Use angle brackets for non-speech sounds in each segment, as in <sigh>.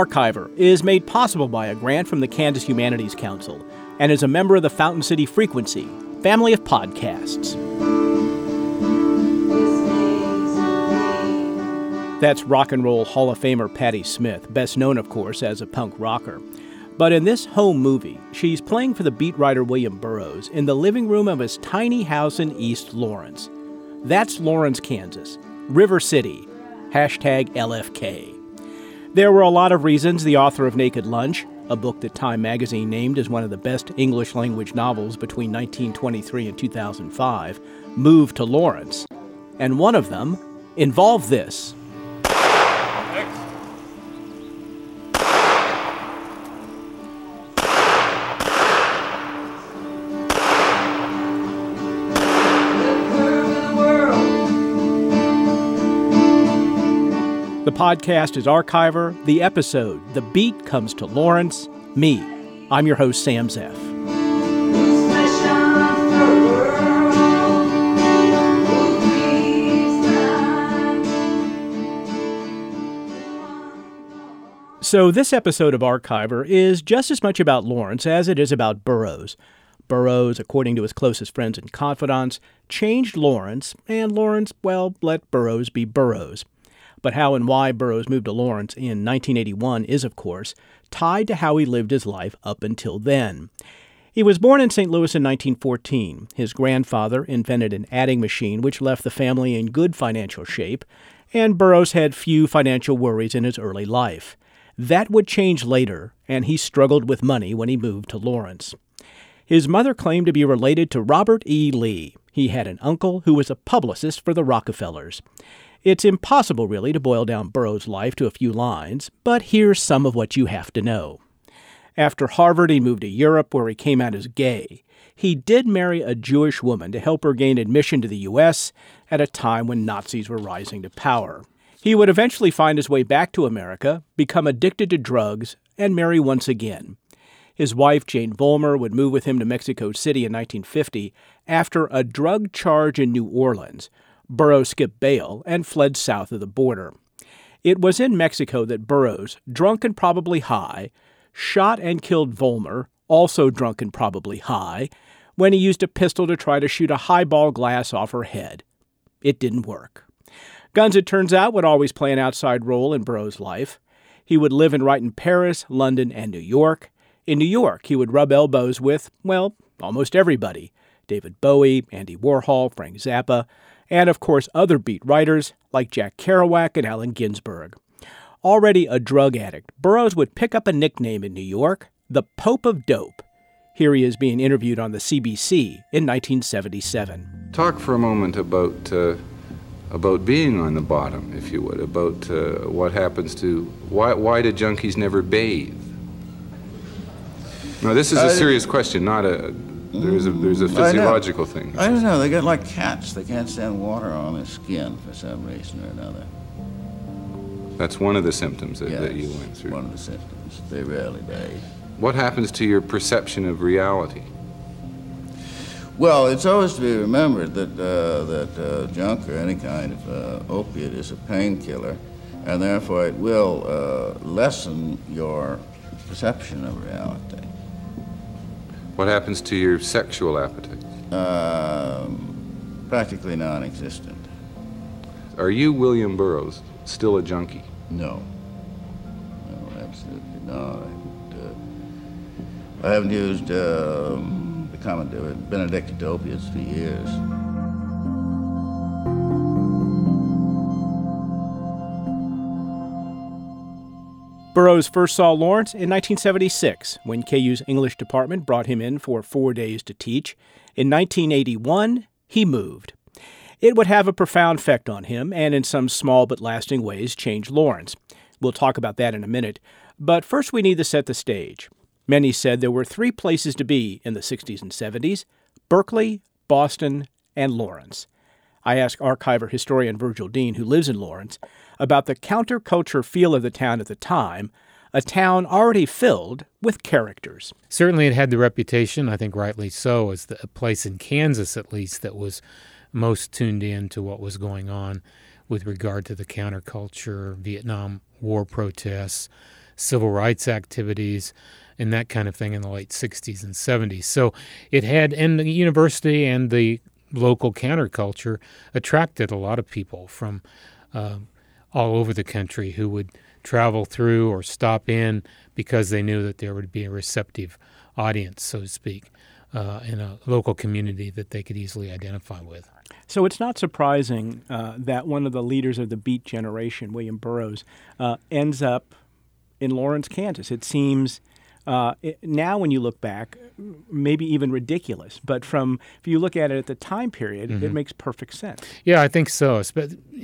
Archiver is made possible by a grant from the Kansas Humanities Council and is a member of the Fountain City Frequency, family of podcasts. That's rock and roll Hall of Famer Patti Smith, best known, of course, as a punk rocker. But in this home movie, she's playing for the beat writer William Burroughs in the living room of his tiny house in East Lawrence. That's Lawrence, Kansas. River City. Hashtag LFK. There were a lot of reasons the author of Naked Lunch, a book that Time magazine named as one of the best English language novels between 1923 and 2005, moved to Lawrence. And one of them involved this. The podcast is Archiver. The episode, The Beat Comes to Lawrence. Me. I'm your host, Sam Zeff. So, this episode of Archiver is just as much about Lawrence as it is about Burroughs. Burroughs, according to his closest friends and confidants, changed Lawrence, and Lawrence, well, let Burroughs be Burroughs. But how and why Burroughs moved to Lawrence in 1981 is, of course, tied to how he lived his life up until then. He was born in St. Louis in 1914. His grandfather invented an adding machine which left the family in good financial shape, and Burroughs had few financial worries in his early life. That would change later, and he struggled with money when he moved to Lawrence. His mother claimed to be related to Robert E. Lee. He had an uncle who was a publicist for the Rockefellers. It's impossible, really, to boil down Burroughs' life to a few lines, but here's some of what you have to know. After Harvard, he moved to Europe, where he came out as gay. He did marry a Jewish woman to help her gain admission to the U.S. at a time when Nazis were rising to power. He would eventually find his way back to America, become addicted to drugs, and marry once again. His wife, Jane Vollmer, would move with him to Mexico City in 1950 after a drug charge in New Orleans, Burroughs skipped bail and fled south of the border. It was in Mexico that Burroughs, drunk and probably high, shot and killed Vollmer, also drunk and probably high, when he used a pistol to try to shoot a highball glass off her head. It didn't work. Guns, it turns out, would always play an outside role in Burroughs' life. He would live and write in Paris, London, and New York. In New York, he would rub elbows with, well, almost everybody David Bowie, Andy Warhol, Frank Zappa, and of course other beat writers like Jack Kerouac and Allen Ginsberg. Already a drug addict, Burroughs would pick up a nickname in New York, the Pope of Dope. Here he is being interviewed on the CBC in 1977. Talk for a moment about uh, about being on the bottom, if you would, about uh, what happens to why why do junkies never bathe? Now this is a serious question, not a there's a there's a physiological I thing. I don't know. They get like cats. They can't stand water on their skin for some reason or another. That's one of the symptoms that, that you went through. One of the symptoms. They rarely bathe. What happens to your perception of reality? Well, it's always to be remembered that uh, that uh, junk or any kind of uh, opiate is a painkiller, and therefore it will uh, lessen your perception of reality. What happens to your sexual appetite? Um, practically non existent. Are you William Burroughs still a junkie? No. No, absolutely not. I haven't, uh, I haven't used um, the common, been addicted to opiates for years. Burroughs first saw Lawrence in 1976 when KU's English department brought him in for four days to teach. In 1981, he moved. It would have a profound effect on him and, in some small but lasting ways, change Lawrence. We'll talk about that in a minute. But first, we need to set the stage. Many said there were three places to be in the 60s and 70s Berkeley, Boston, and Lawrence. I asked archiver historian Virgil Dean, who lives in Lawrence, about the counterculture feel of the town at the time, a town already filled with characters. Certainly, it had the reputation, I think rightly so, as the, place in Kansas at least that was most tuned in to what was going on with regard to the counterculture, Vietnam War protests, civil rights activities and that kind of thing in the late 60s and 70s. So it had, and the university and the local counterculture attracted a lot of people from uh, all over the country who would travel through or stop in because they knew that there would be a receptive audience, so to speak, uh, in a local community that they could easily identify with. So it's not surprising uh, that one of the leaders of the Beat generation, William Burroughs, uh, ends up in Lawrence, Kansas. It seems uh, it, now, when you look back, maybe even ridiculous. But from if you look at it at the time period, mm-hmm. it makes perfect sense. Yeah, I think so.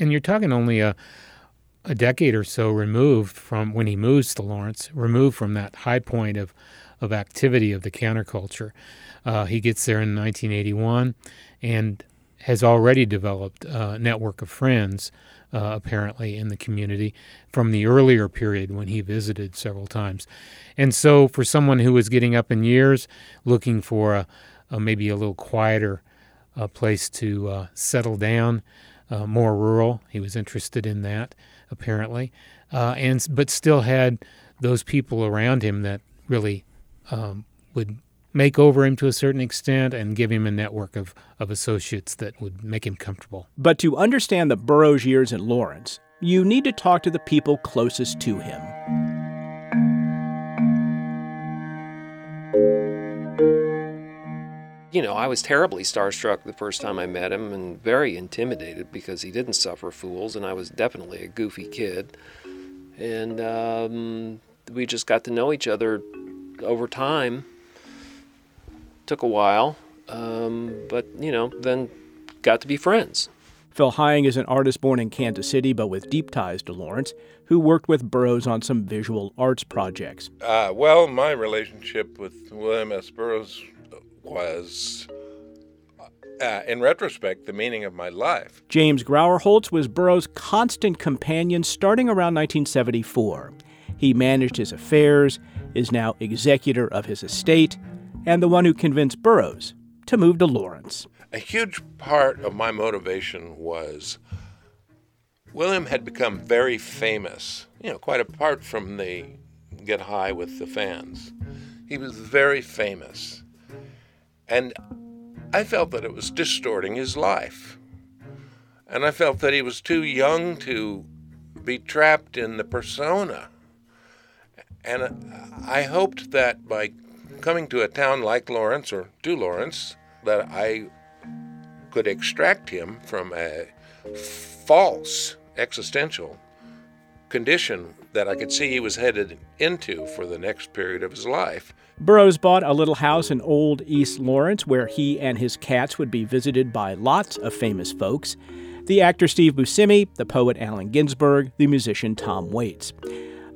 And you're talking only a a decade or so removed from when he moves to Lawrence, removed from that high point of of activity of the counterculture. Uh, he gets there in 1981 and has already developed a network of friends uh, apparently in the community from the earlier period when he visited several times. And so, for someone who was getting up in years, looking for a, a maybe a little quieter uh, place to uh, settle down, uh, more rural, he was interested in that apparently, uh, and but still had those people around him that really um, would make over him to a certain extent and give him a network of, of associates that would make him comfortable. But to understand the Burroughs years in Lawrence, you need to talk to the people closest to him. You know, I was terribly starstruck the first time I met him and very intimidated because he didn't suffer fools, and I was definitely a goofy kid. And um, we just got to know each other over time took a while, um, but you know, then got to be friends. Phil Heying is an artist born in Kansas City, but with deep ties to Lawrence, who worked with Burroughs on some visual arts projects. Uh, well, my relationship with William S. Burroughs was, uh, in retrospect, the meaning of my life. James Grauerholz was Burroughs' constant companion starting around 1974. He managed his affairs, is now executor of his estate, and the one who convinced Burroughs to move to Lawrence. A huge part of my motivation was William had become very famous, you know, quite apart from the get high with the fans. He was very famous. And I felt that it was distorting his life. And I felt that he was too young to be trapped in the persona. And I hoped that by coming to a town like Lawrence or to Lawrence that I could extract him from a false existential condition that I could see he was headed into for the next period of his life. Burroughs bought a little house in Old East Lawrence where he and his cats would be visited by lots of famous folks the actor Steve Buscemi, the poet Allen Ginsberg, the musician Tom Waits.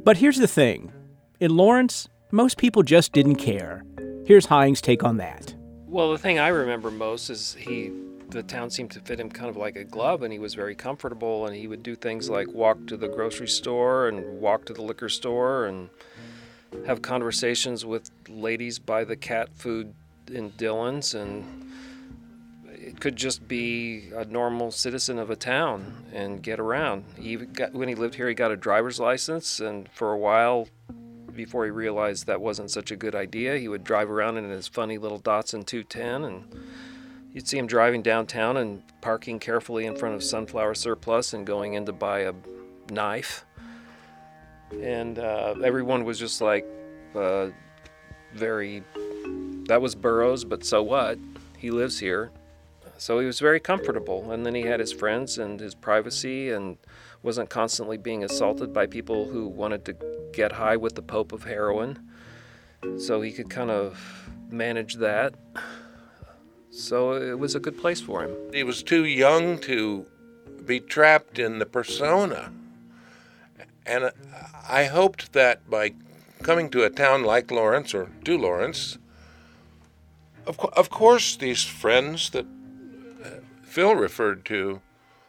But here's the thing in Lawrence, most people just didn't care. Here's Heying's take on that. Well, the thing I remember most is he the town seemed to fit him kind of like a glove and he was very comfortable and he would do things like walk to the grocery store and walk to the liquor store and have conversations with ladies by the cat food in Dillon's and it could just be a normal citizen of a town and get around. He got, when he lived here, he got a driver's license, and for a while, before he realized that wasn't such a good idea. He would drive around in his funny little Datsun 210, and you'd see him driving downtown and parking carefully in front of Sunflower Surplus and going in to buy a knife. And uh, everyone was just like, uh, very, that was Burroughs, but so what? He lives here. So he was very comfortable. And then he had his friends and his privacy and wasn't constantly being assaulted by people who wanted to get high with the Pope of heroin. So he could kind of manage that. So it was a good place for him. He was too young to be trapped in the persona. And I hoped that by coming to a town like Lawrence or to Lawrence, of, co- of course, these friends that Phil referred to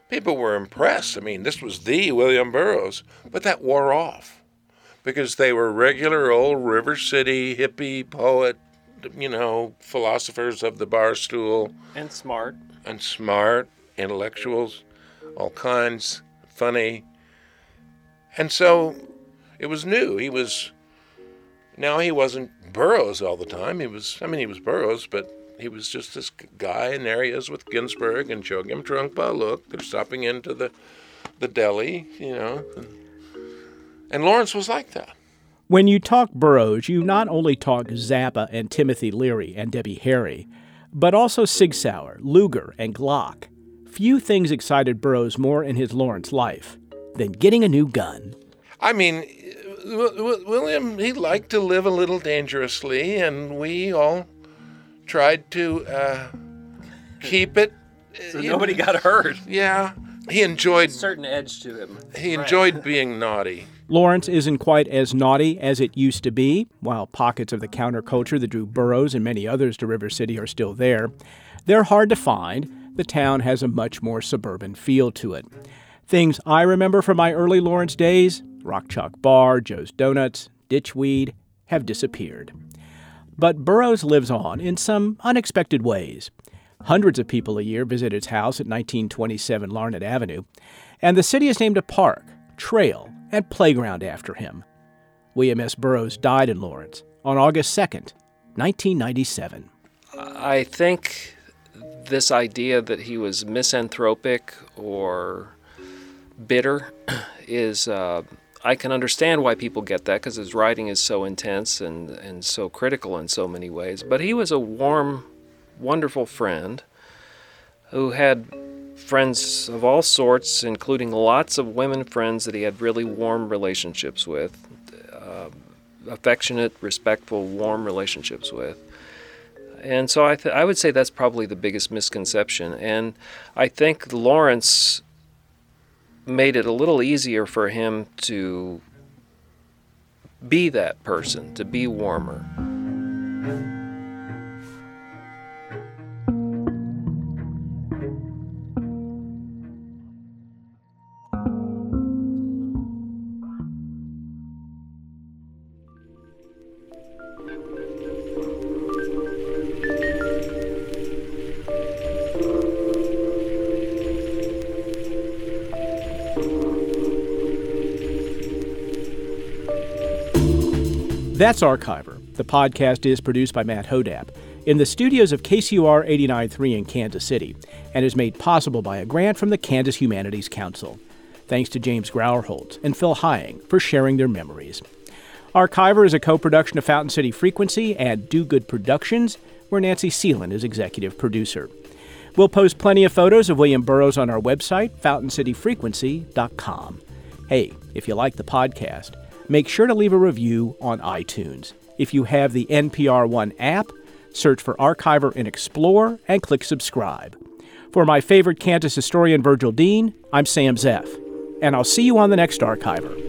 people were impressed. I mean, this was the William Burroughs, but that wore off because they were regular old River City hippie poet, you know, philosophers of the bar stool. And smart. And smart, intellectuals, all kinds, funny. And so it was new. He was now he wasn't Burroughs all the time. He was I mean he was Burroughs, but he was just this guy in areas with Ginsberg and Chogyam Trungpa. Look, they're stopping into the the deli, you know. And, and Lawrence was like that. When you talk Burroughs, you not only talk Zappa and Timothy Leary and Debbie Harry, but also Sig Sauer, Luger, and Glock. Few things excited Burroughs more in his Lawrence life than getting a new gun. I mean, William, he liked to live a little dangerously, and we all tried to uh, keep it. So nobody got hurt. Yeah, he enjoyed a certain edge to him. He enjoyed being naughty. Lawrence isn't quite as naughty as it used to be. While pockets of the counterculture that drew Burroughs and many others to River City are still there, they're hard to find. The town has a much more suburban feel to it. Things I remember from my early Lawrence days Rock Chalk Bar, Joe's Donuts, Ditchweed have disappeared. But Burroughs lives on in some unexpected ways. Hundreds of people a year visit its house at 1927 Learnard Avenue, and the city has named a park, trail, and playground after him. William S. Burroughs died in Lawrence on August 2nd, 1997. I think this idea that he was misanthropic or bitter <clears throat> is uh, I can understand why people get that because his writing is so intense and, and so critical in so many ways. But he was a warm, wonderful friend who had friends of all sorts, including lots of women friends that he had really warm relationships with, uh, affectionate, respectful, warm relationships with. And so I, th- I would say that's probably the biggest misconception. And I think Lawrence made it a little easier for him to be that person, to be warmer. That's Archiver. The podcast is produced by Matt Hodapp in the studios of KCUR 89.3 in Kansas City and is made possible by a grant from the Kansas Humanities Council. Thanks to James Grauerholz and Phil Heying for sharing their memories. Archiver is a co production of Fountain City Frequency and Do Good Productions, where Nancy Seelan is executive producer. We'll post plenty of photos of William Burroughs on our website, FountainCityFrequency.com. Hey, if you like the podcast, make sure to leave a review on iTunes. If you have the NPR One app, search for Archiver in Explore and click subscribe. For my favorite Kansas historian, Virgil Dean, I'm Sam Zeff, and I'll see you on the next Archiver.